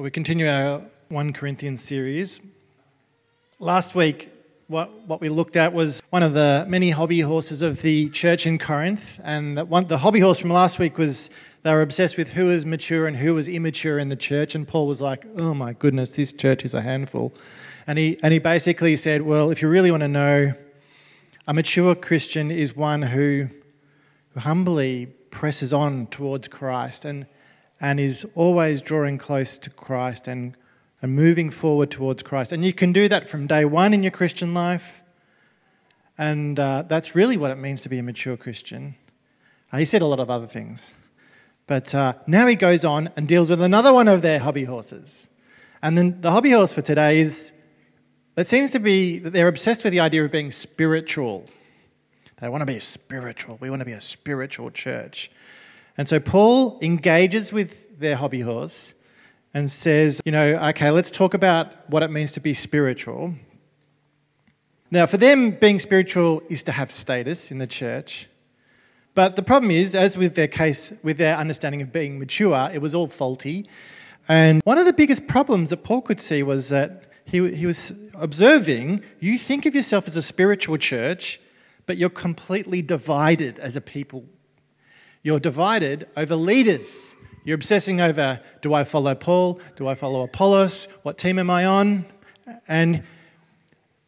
Well, we continue our 1 Corinthians series. Last week, what, what we looked at was one of the many hobby horses of the church in Corinth. And one, the hobby horse from last week was they were obsessed with who was mature and who was immature in the church. And Paul was like, oh my goodness, this church is a handful. And he, and he basically said, well, if you really want to know, a mature Christian is one who, who humbly presses on towards Christ and and is always drawing close to Christ and, and moving forward towards Christ. And you can do that from day one in your Christian life. And uh, that's really what it means to be a mature Christian. Uh, he said a lot of other things. But uh, now he goes on and deals with another one of their hobby horses. And then the hobby horse for today is it seems to be that they're obsessed with the idea of being spiritual. They want to be spiritual. We want to be a spiritual church. And so Paul engages with their hobby horse and says, you know, okay, let's talk about what it means to be spiritual. Now, for them, being spiritual is to have status in the church. But the problem is, as with their case, with their understanding of being mature, it was all faulty. And one of the biggest problems that Paul could see was that he, he was observing you think of yourself as a spiritual church, but you're completely divided as a people you're divided over leaders. You're obsessing over do I follow Paul? Do I follow Apollos? What team am I on? And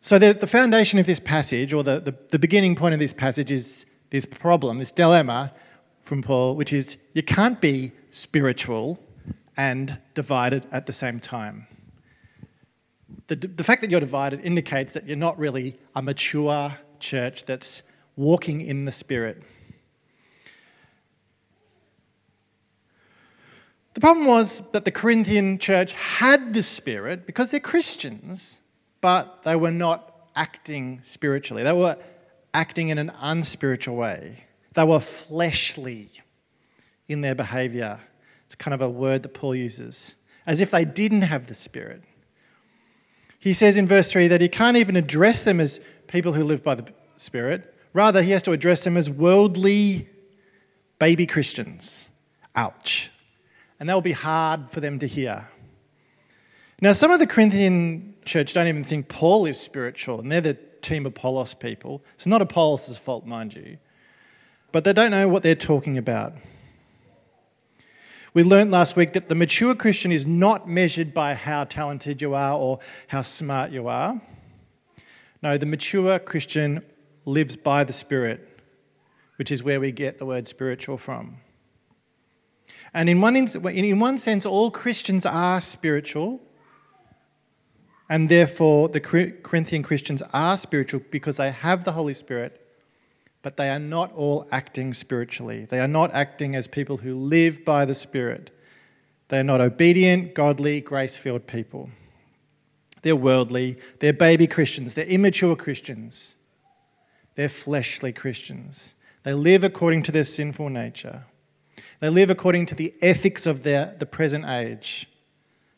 so the, the foundation of this passage, or the, the, the beginning point of this passage, is this problem, this dilemma from Paul, which is you can't be spiritual and divided at the same time. The, the fact that you're divided indicates that you're not really a mature church that's walking in the Spirit. The problem was that the Corinthian church had the Spirit because they're Christians, but they were not acting spiritually. They were acting in an unspiritual way. They were fleshly in their behavior. It's kind of a word that Paul uses, as if they didn't have the Spirit. He says in verse 3 that he can't even address them as people who live by the Spirit. Rather, he has to address them as worldly baby Christians. Ouch and that will be hard for them to hear. Now, some of the Corinthian church don't even think Paul is spiritual, and they're the team of Apollos people. It's not Apollos' fault, mind you, but they don't know what they're talking about. We learned last week that the mature Christian is not measured by how talented you are or how smart you are. No, the mature Christian lives by the Spirit, which is where we get the word spiritual from. And in one, in one sense, all Christians are spiritual, and therefore the Corinthian Christians are spiritual because they have the Holy Spirit, but they are not all acting spiritually. They are not acting as people who live by the Spirit. They are not obedient, godly, grace filled people. They're worldly, they're baby Christians, they're immature Christians, they're fleshly Christians. They live according to their sinful nature. They live according to the ethics of their, the present age,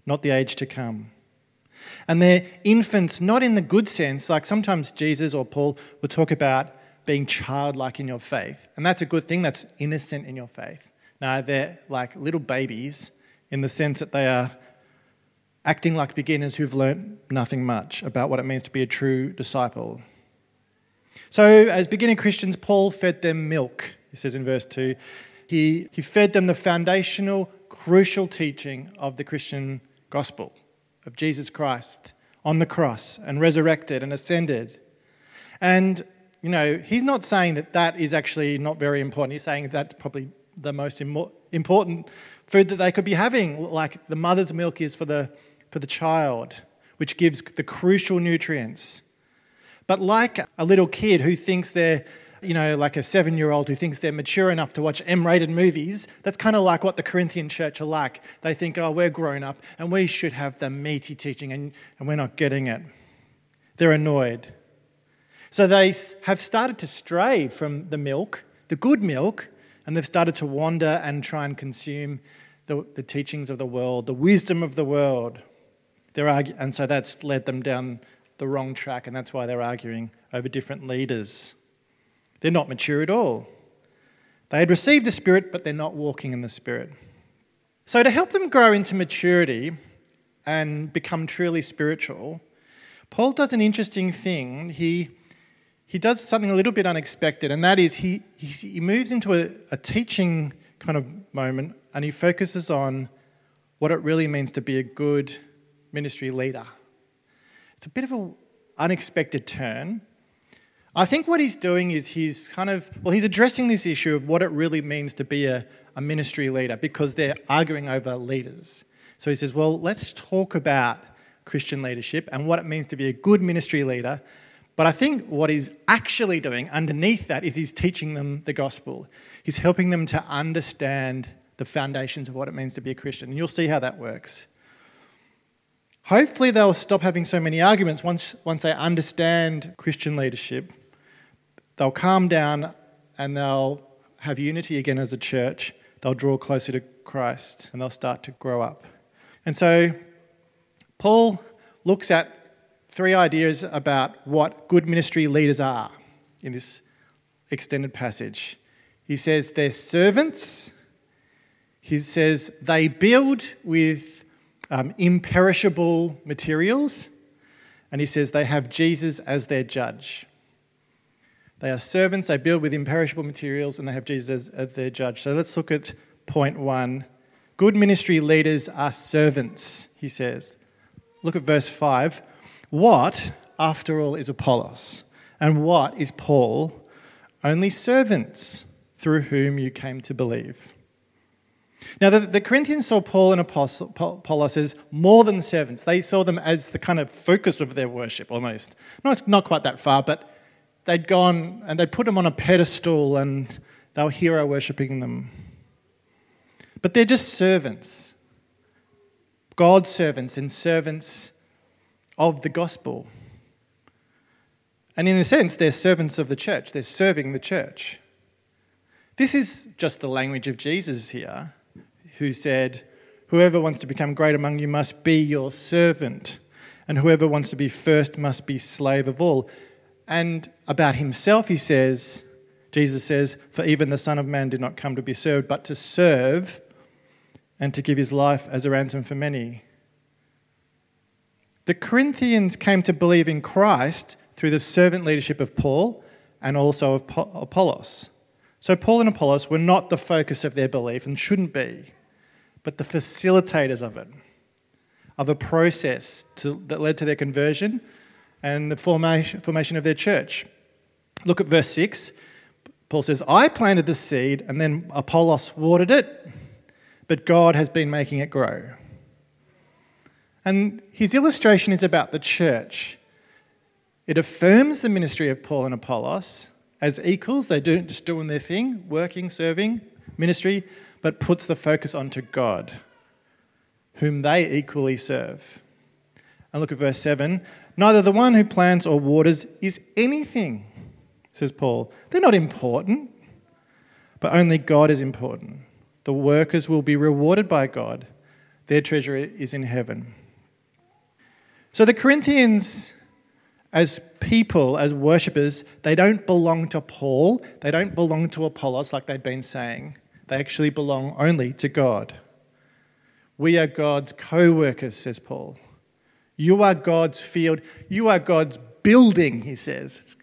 not the age to come. And they're infants, not in the good sense, like sometimes Jesus or Paul would talk about being childlike in your faith. And that's a good thing, that's innocent in your faith. Now, they're like little babies in the sense that they are acting like beginners who've learnt nothing much about what it means to be a true disciple. So, as beginning Christians, Paul fed them milk, he says in verse 2. He, he fed them the foundational, crucial teaching of the Christian gospel of Jesus Christ on the cross and resurrected and ascended. And, you know, he's not saying that that is actually not very important. He's saying that's probably the most important food that they could be having, like the mother's milk is for the, for the child, which gives the crucial nutrients. But like a little kid who thinks they're you know, like a seven year old who thinks they're mature enough to watch M rated movies, that's kind of like what the Corinthian church are like. They think, oh, we're grown up and we should have the meaty teaching, and, and we're not getting it. They're annoyed. So they have started to stray from the milk, the good milk, and they've started to wander and try and consume the, the teachings of the world, the wisdom of the world. They're argu- and so that's led them down the wrong track, and that's why they're arguing over different leaders. They're not mature at all. They had received the Spirit, but they're not walking in the Spirit. So, to help them grow into maturity, and become truly spiritual, Paul does an interesting thing. He, he does something a little bit unexpected, and that is he, he, moves into a, a teaching kind of moment and he focuses on what it really means to be a good ministry leader. It's a bit of an unexpected turn. I think what he's doing is he's kind of, well, he's addressing this issue of what it really means to be a, a ministry leader because they're arguing over leaders. So he says, well, let's talk about Christian leadership and what it means to be a good ministry leader. But I think what he's actually doing underneath that is he's teaching them the gospel. He's helping them to understand the foundations of what it means to be a Christian. And you'll see how that works. Hopefully, they'll stop having so many arguments once, once they understand Christian leadership. They'll calm down and they'll have unity again as a church. They'll draw closer to Christ and they'll start to grow up. And so, Paul looks at three ideas about what good ministry leaders are in this extended passage. He says they're servants, he says they build with um, imperishable materials, and he says they have Jesus as their judge. They are servants, they build with imperishable materials, and they have Jesus as, their judge. So let's look at point one. Good ministry leaders are servants, he says. Look at verse 5. What, after all, is Apollos? And what is Paul? Only servants through whom you came to believe. Now, the, the Corinthians saw Paul and Apollos as more than servants. They saw them as the kind of focus of their worship almost. Not, not quite that far, but they'd gone and they'd put them on a pedestal and they were hero worshipping them. But they're just servants. God's servants and servants of the gospel. And in a sense, they're servants of the church, they're serving the church. This is just the language of Jesus here, who said, Whoever wants to become great among you must be your servant, and whoever wants to be first must be slave of all. And about himself, he says, Jesus says, For even the Son of Man did not come to be served, but to serve and to give his life as a ransom for many. The Corinthians came to believe in Christ through the servant leadership of Paul and also of Apollos. So, Paul and Apollos were not the focus of their belief and shouldn't be, but the facilitators of it, of a process to, that led to their conversion and the formation, formation of their church. Look at verse 6. Paul says, I planted the seed and then Apollos watered it, but God has been making it grow. And his illustration is about the church. It affirms the ministry of Paul and Apollos as equals. They do just doing their thing, working, serving, ministry, but puts the focus onto God, whom they equally serve. And look at verse 7. Neither the one who plants or waters is anything, says Paul. They're not important, but only God is important. The workers will be rewarded by God. Their treasure is in heaven. So the Corinthians, as people, as worshippers, they don't belong to Paul, they don't belong to Apollos like they've been saying. They actually belong only to God. We are God's co workers, says Paul. You are God's field. You are God's building, he says.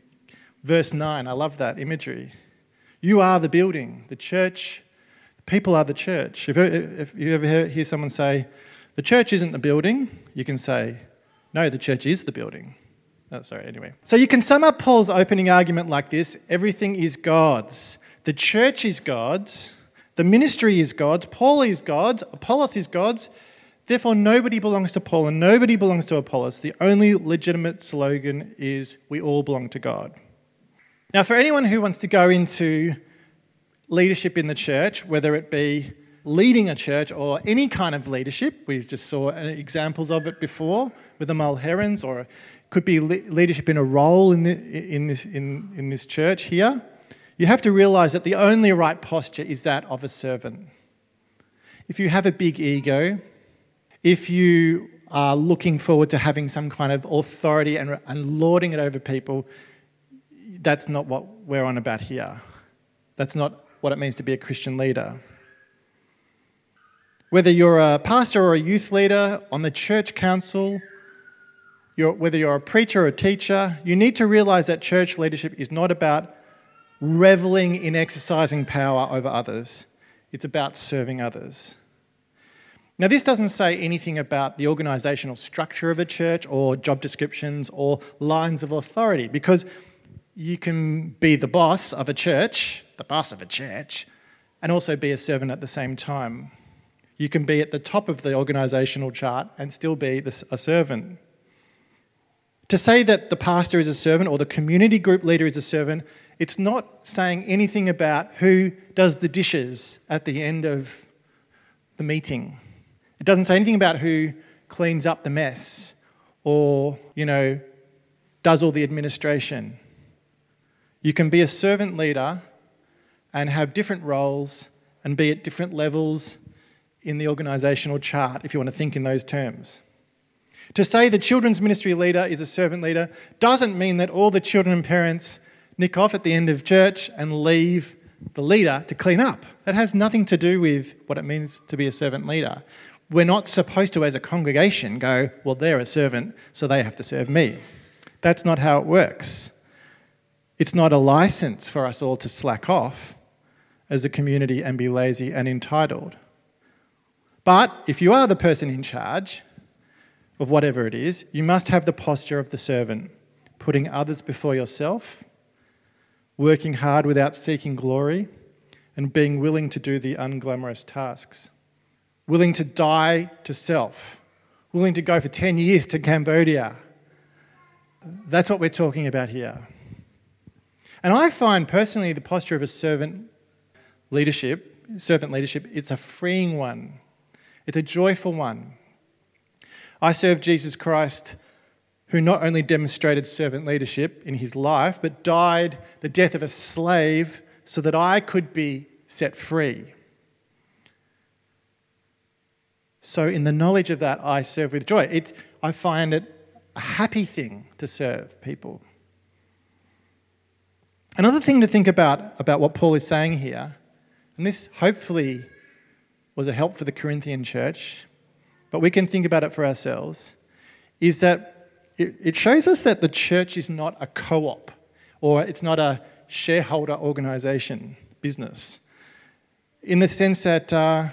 Verse 9, I love that imagery. You are the building. The church, people are the church. If, if you ever hear someone say, the church isn't the building, you can say, no, the church is the building. Oh, sorry, anyway. So you can sum up Paul's opening argument like this everything is God's. The church is God's. The ministry is God's. Paul is God's. Apollos is God's. Therefore, nobody belongs to Paul and nobody belongs to Apollos. The only legitimate slogan is we all belong to God. Now, for anyone who wants to go into leadership in the church, whether it be leading a church or any kind of leadership. We just saw uh, examples of it before with the Mulherans, or it could be leadership in a role in, the, in, this, in, in this church here. You have to realize that the only right posture is that of a servant. If you have a big ego, if you are looking forward to having some kind of authority and, and lording it over people, that's not what we're on about here. That's not what it means to be a Christian leader. Whether you're a pastor or a youth leader on the church council, you're, whether you're a preacher or a teacher, you need to realize that church leadership is not about reveling in exercising power over others, it's about serving others. Now, this doesn't say anything about the organizational structure of a church or job descriptions or lines of authority because you can be the boss of a church, the boss of a church, and also be a servant at the same time. You can be at the top of the organisational chart and still be a servant. To say that the pastor is a servant or the community group leader is a servant, it's not saying anything about who does the dishes at the end of the meeting. It doesn't say anything about who cleans up the mess or, you know, does all the administration. You can be a servant leader and have different roles and be at different levels in the organisational chart, if you want to think in those terms. To say the children's ministry leader is a servant leader doesn't mean that all the children and parents nick off at the end of church and leave the leader to clean up. That has nothing to do with what it means to be a servant leader. We're not supposed to, as a congregation, go, well, they're a servant, so they have to serve me. That's not how it works. It's not a license for us all to slack off as a community and be lazy and entitled. But if you are the person in charge of whatever it is, you must have the posture of the servant, putting others before yourself, working hard without seeking glory, and being willing to do the unglamorous tasks. Willing to die to self, willing to go for 10 years to Cambodia. That's what we're talking about here. And I find personally the posture of a servant leadership, servant leadership, it's a freeing one. It's a joyful one. I serve Jesus Christ, who not only demonstrated servant leadership in his life, but died the death of a slave so that I could be set free. So, in the knowledge of that, I serve with joy. It's, I find it a happy thing to serve people. Another thing to think about about what Paul is saying here and this hopefully was a help for the Corinthian church, but we can think about it for ourselves, is that it, shows us that the church is not a co op or it's not a shareholder organization business. In the sense that uh,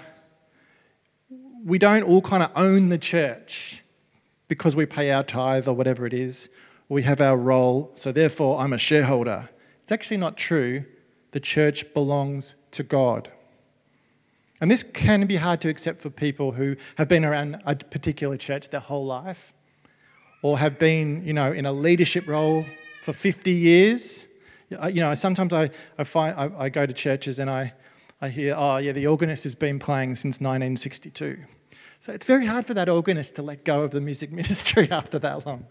we don't all kind of own the church because we pay our tithe or whatever it is, we have our role, so therefore I'm a shareholder. It's actually not true. The church belongs to God. And this can be hard to accept for people who have been around a particular church their whole life or have been, you know, in a leadership role for 50 years. You know, sometimes I, I find I, I go to churches and I, I hear, oh, yeah, the organist has been playing since 1962. So it's very hard for that organist to let go of the music ministry after that long.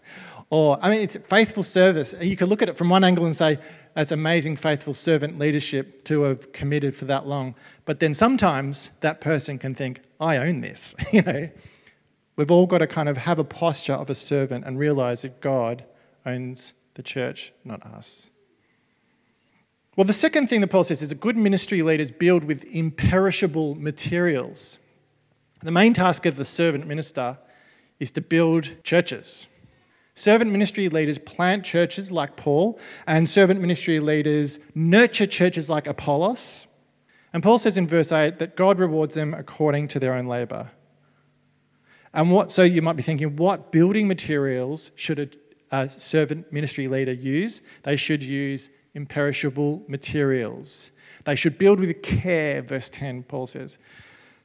Or, I mean, it's faithful service. You could look at it from one angle and say, that's amazing, faithful servant leadership to have committed for that long. But then sometimes that person can think, I own this. you know, we've all got to kind of have a posture of a servant and realize that God owns the church, not us. Well, the second thing that Paul says is that good ministry leaders build with imperishable materials. The main task of the servant minister is to build churches. Servant ministry leaders plant churches like Paul, and servant ministry leaders nurture churches like Apollos. And Paul says in verse 8 that God rewards them according to their own labor. And what, so you might be thinking, what building materials should a, a servant ministry leader use? They should use imperishable materials. They should build with care, verse 10, Paul says.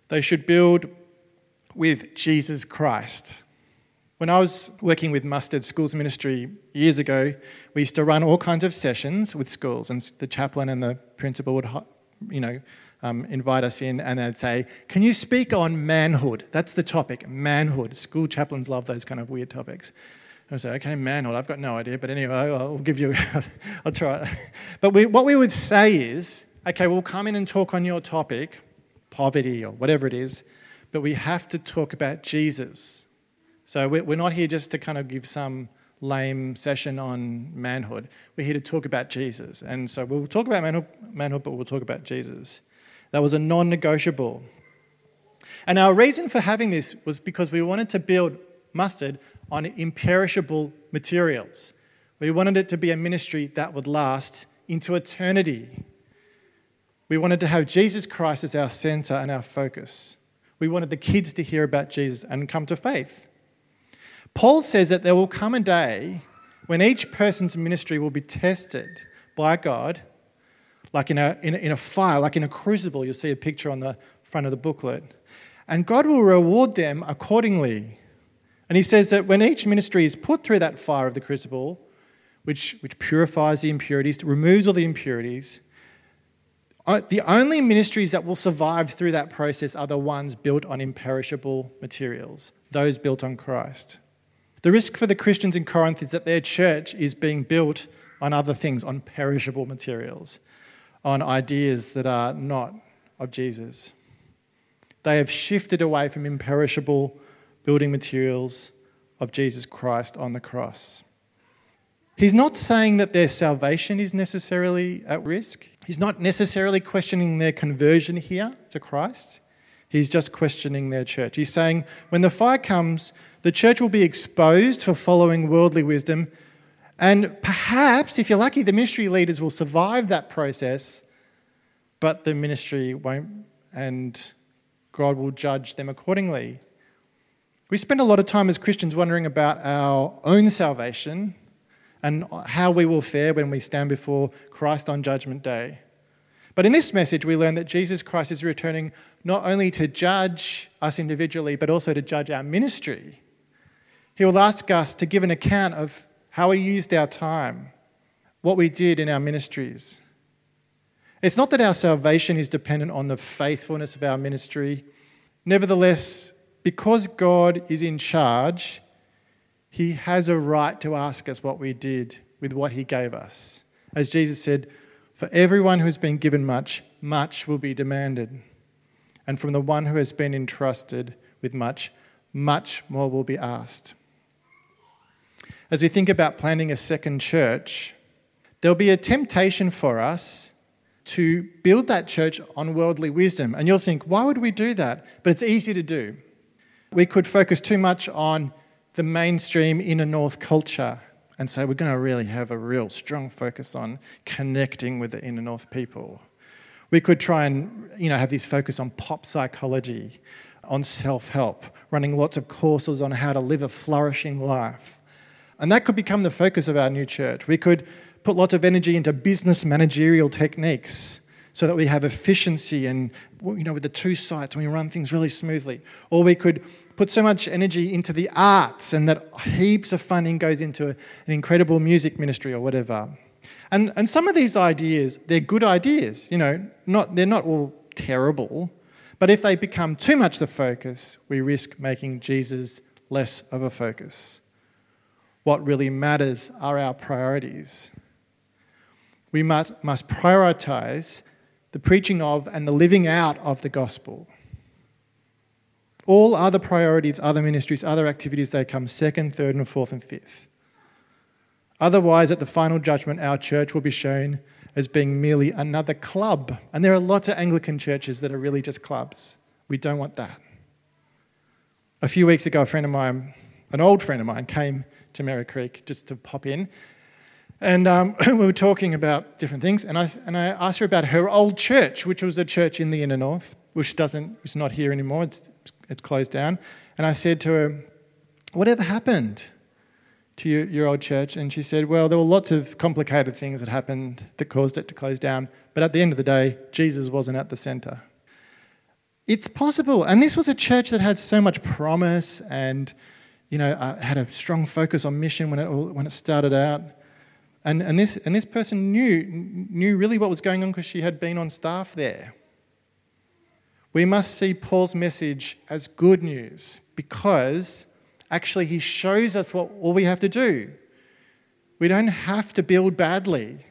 They should build with Jesus Christ. When I was working with Mustard Schools Ministry years ago, we used to run all kinds of sessions with schools, and the chaplain and the principal would, you know, um, invite us in, and they'd say, "Can you speak on manhood?" That's the topic, manhood. School chaplains love those kind of weird topics. I say, "Okay, manhood. I've got no idea, but anyway, I'll give you. I'll try." But we, what we would say is, "Okay, we'll come in and talk on your topic, poverty or whatever it is, but we have to talk about Jesus." So we're not here just to kind of give some lame session on manhood. We're here to talk about Jesus. And so we'll talk about manhood, manhood but we'll talk about Jesus. That was a non negotiable. And our reason for having this was because we wanted to build mustard on imperishable materials. We wanted it to be a ministry that would last into eternity. We wanted to have Jesus Christ as our center and our focus. We wanted the kids to hear about Jesus and come to faith. Paul says that there will come a day when each person's ministry will be tested by God, like in a, in a, in a fire, like in a crucible. You'll see a picture on the front of the booklet. And God will reward them accordingly. And he says that when each ministry is put through that fire of the crucible, which, which purifies the impurities, removes all the impurities, uh, the only ministries that will survive through that process are the ones built on imperishable materials, those built on Christ. The risk for the Christians in Corinth is that their church is being built on other things, on perishable materials, on ideas that are not of Jesus. They have shifted away from imperishable building materials of Jesus Christ on the cross. He's not saying that their salvation is necessarily at risk. He's not necessarily questioning their conversion here to Christ. He's just questioning their church. He's saying when the fire comes, the church will be exposed for following worldly wisdom. And perhaps, if you're lucky, the ministry leaders will survive that process, but the ministry won't, and God will judge them accordingly. We spend a lot of time as Christians wondering about our own salvation and how we will fare when we stand before Christ on Judgment Day. But in this message, we learn that Jesus Christ is returning not only to judge us individually, but also to judge our ministry. He will ask us to give an account of how we used our time, what we did in our ministries. It's not that our salvation is dependent on the faithfulness of our ministry. Nevertheless, because God is in charge, He has a right to ask us what we did with what He gave us. As Jesus said, For everyone who has been given much, much will be demanded. And from the one who has been entrusted with much, much more will be asked as we think about planning a second church, there'll be a temptation for us to build that church on worldly wisdom. And you'll think, why would we do that? But it's easy to do. We could focus too much on the mainstream inner north culture and say we're going to really have a real strong focus on connecting with the inner north people. We could try and you know have this focus on pop psychology, on self-help, running lots of courses on how to live a flourishing life. And that could become the focus of our new church. We could put lots of energy into business managerial techniques so that we have efficiency and, you know, with the two sites, and we run things really smoothly. Or we could put so much energy into the arts and that heaps of funding goes into an incredible music ministry or whatever. And, and some of these ideas, they're good ideas, you know, not, they're not all terrible, but if they become too much the focus, we risk making Jesus less of a focus. What really matters are our priorities. We must, must prioritize the preaching of and the living out of the gospel. All other priorities, other ministries, other activities, they come second, third, and fourth, and fifth. Otherwise, at the final judgment, our church will be shown as being merely another club. And there are lots of Anglican churches that are really just clubs. We don't want that. A few weeks ago, a friend of mine, an old friend of mine, came to Merri Creek just to pop in. And um, we were talking about different things, and I, and I asked her about her old church, which was a church in the inner north, which doesn't, it's not here anymore, it's, it's closed down. And I said to her, Whatever happened to your, your old church? And she said, Well, there were lots of complicated things that happened that caused it to close down, but at the end of the day, Jesus wasn't at the center. It's possible. And this was a church that had so much promise and you know, uh, had a strong focus on mission when it, when it started out. And, and, this, and this person knew, knew really what was going on because she had been on staff there. We must see Paul's message as good news because actually he shows us what all we have to do. We don't have to build badly.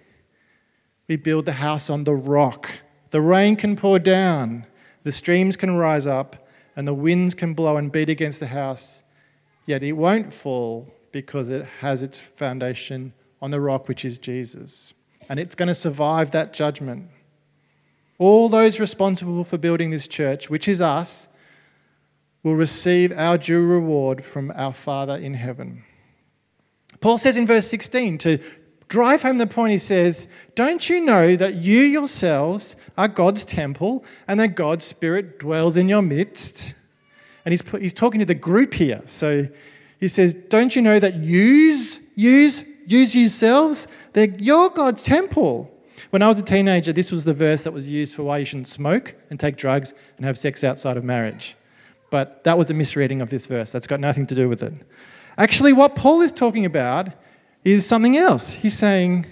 We build the house on the rock. The rain can pour down, the streams can rise up, and the winds can blow and beat against the house, Yet it won't fall because it has its foundation on the rock, which is Jesus. And it's going to survive that judgment. All those responsible for building this church, which is us, will receive our due reward from our Father in heaven. Paul says in verse 16 to drive home the point, he says, Don't you know that you yourselves are God's temple and that God's Spirit dwells in your midst? And he's, he's talking to the group here. So he says, Don't you know that use, use, use yourselves? They're, you're God's temple. When I was a teenager, this was the verse that was used for why you shouldn't smoke and take drugs and have sex outside of marriage. But that was a misreading of this verse. That's got nothing to do with it. Actually, what Paul is talking about is something else. He's saying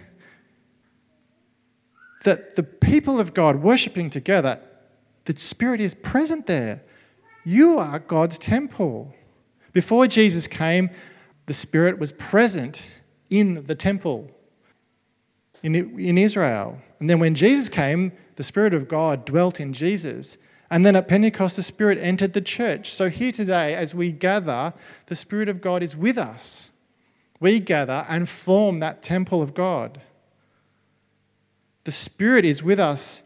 that the people of God worshipping together, the Spirit is present there. You are God's temple. Before Jesus came, the Spirit was present in the temple in, in Israel. And then when Jesus came, the Spirit of God dwelt in Jesus. And then at Pentecost, the Spirit entered the church. So here today, as we gather, the Spirit of God is with us. We gather and form that temple of God. The Spirit is with us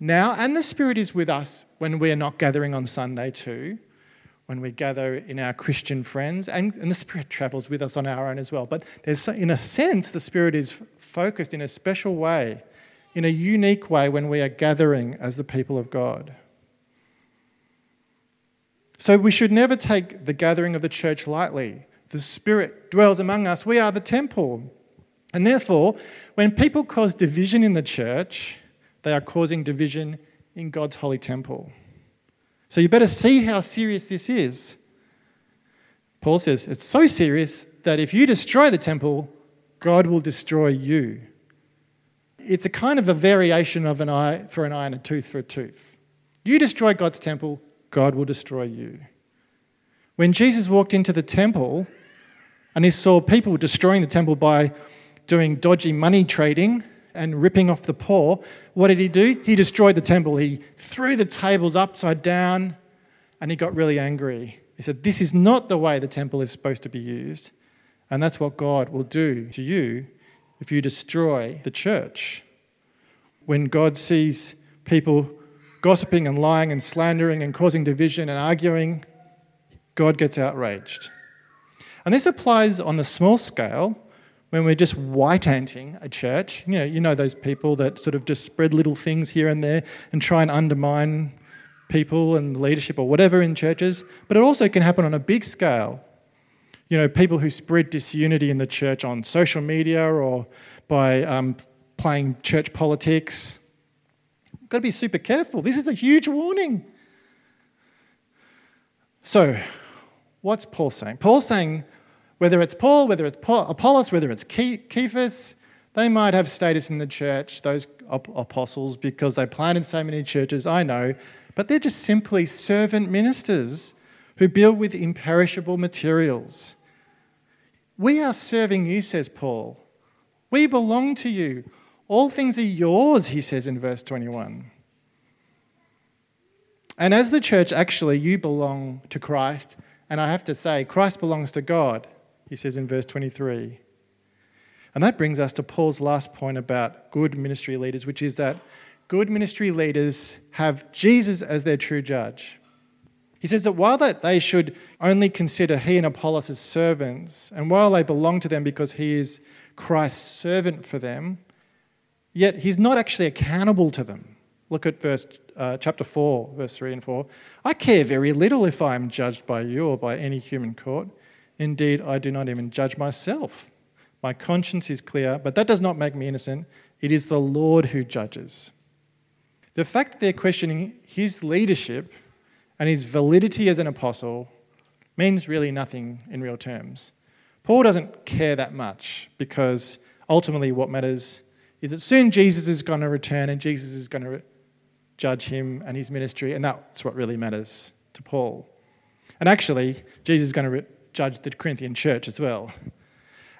now, and the Spirit is with us when we're not gathering on Sunday, too, when we gather in our Christian friends, and, and the Spirit travels with us on our own as well. But there's, in a sense, the Spirit is focused in a special way, in a unique way, when we are gathering as the people of God. So we should never take the gathering of the church lightly. The Spirit dwells among us, we are the temple. And therefore, when people cause division in the church, they are causing division in God's holy temple. So you better see how serious this is. Paul says it's so serious that if you destroy the temple, God will destroy you. It's a kind of a variation of an eye for an eye and a tooth for a tooth. You destroy God's temple, God will destroy you. When Jesus walked into the temple and he saw people destroying the temple by doing dodgy money trading and ripping off the poor, what did he do? He destroyed the temple. He threw the tables upside down and he got really angry. He said, This is not the way the temple is supposed to be used. And that's what God will do to you if you destroy the church. When God sees people gossiping and lying and slandering and causing division and arguing, God gets outraged. And this applies on the small scale when we're just white anting a church. You know, you know those people that sort of just spread little things here and there and try and undermine people and leadership or whatever in churches. But it also can happen on a big scale you know, people who spread disunity in the church on social media or by um, playing church politics. You've got to be super careful. This is a huge warning. So, what's Paul saying? Paul's saying whether it's Paul, whether it's Apollos, whether it's Cephas, they might have status in the church, those apostles, because they planted so many churches, I know, but they're just simply servant ministers who build with imperishable materials. We are serving you, says Paul. We belong to you. All things are yours, he says in verse 21. And as the church, actually, you belong to Christ. And I have to say, Christ belongs to God, he says in verse 23. And that brings us to Paul's last point about good ministry leaders, which is that good ministry leaders have Jesus as their true judge. He says that while that they should only consider he and Apollos as servants, and while they belong to them because he is Christ's servant for them, yet he's not actually accountable to them. Look at verse uh, chapter 4, verse 3 and 4. I care very little if I am judged by you or by any human court. Indeed, I do not even judge myself. My conscience is clear, but that does not make me innocent. It is the Lord who judges. The fact that they're questioning his leadership and his validity as an apostle means really nothing in real terms. Paul doesn't care that much because ultimately what matters is that soon Jesus is going to return and Jesus is going to judge him and his ministry, and that's what really matters to Paul. And actually, Jesus is going to judge the Corinthian church as well.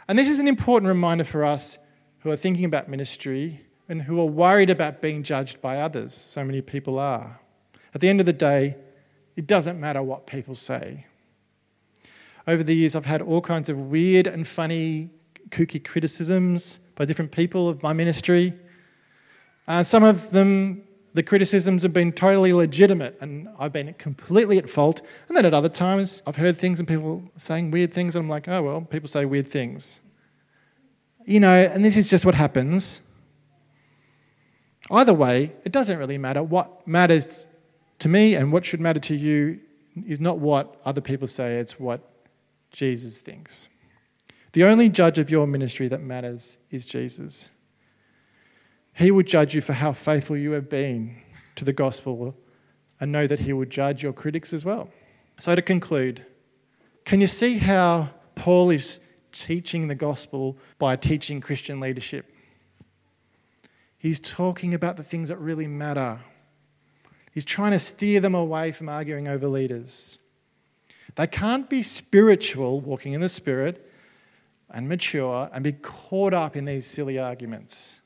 And this is an important reminder for us who are thinking about ministry and who are worried about being judged by others. So many people are. At the end of the day, it doesn't matter what people say. Over the years, I've had all kinds of weird and funny, kooky criticisms by different people of my ministry. Uh, some of them the criticisms have been totally legitimate and I've been completely at fault. And then at other times, I've heard things and people saying weird things, and I'm like, oh, well, people say weird things. You know, and this is just what happens. Either way, it doesn't really matter. What matters to me and what should matter to you is not what other people say, it's what Jesus thinks. The only judge of your ministry that matters is Jesus. He will judge you for how faithful you have been to the gospel and know that He will judge your critics as well. So, to conclude, can you see how Paul is teaching the gospel by teaching Christian leadership? He's talking about the things that really matter. He's trying to steer them away from arguing over leaders. They can't be spiritual, walking in the Spirit, and mature and be caught up in these silly arguments.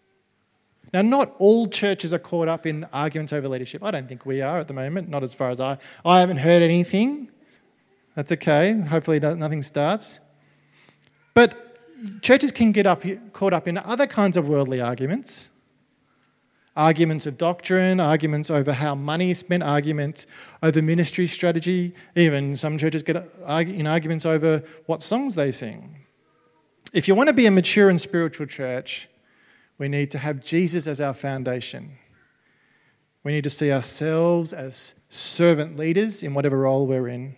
Now, not all churches are caught up in arguments over leadership. I don't think we are at the moment, not as far as I. I haven't heard anything. That's okay. Hopefully, nothing starts. But churches can get up, caught up in other kinds of worldly arguments arguments of doctrine, arguments over how money is spent, arguments over ministry strategy. Even some churches get in arguments over what songs they sing. If you want to be a mature and spiritual church, we need to have Jesus as our foundation. We need to see ourselves as servant leaders in whatever role we're in.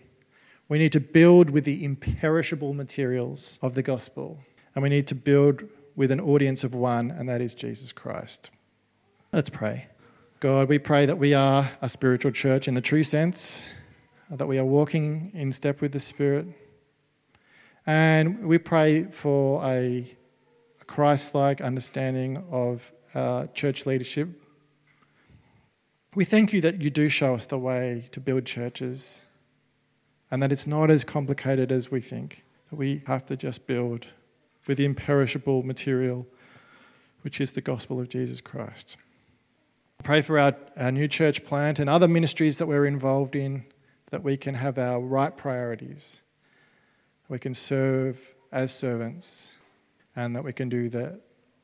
We need to build with the imperishable materials of the gospel. And we need to build with an audience of one, and that is Jesus Christ. Let's pray. God, we pray that we are a spiritual church in the true sense, that we are walking in step with the Spirit. And we pray for a, Christ like understanding of our church leadership. We thank you that you do show us the way to build churches and that it's not as complicated as we think, we have to just build with the imperishable material, which is the gospel of Jesus Christ. Pray for our, our new church plant and other ministries that we're involved in, that we can have our right priorities. We can serve as servants, and that we can do that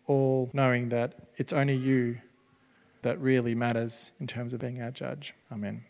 all knowing that it's only you that really matters in terms of being our judge. Amen.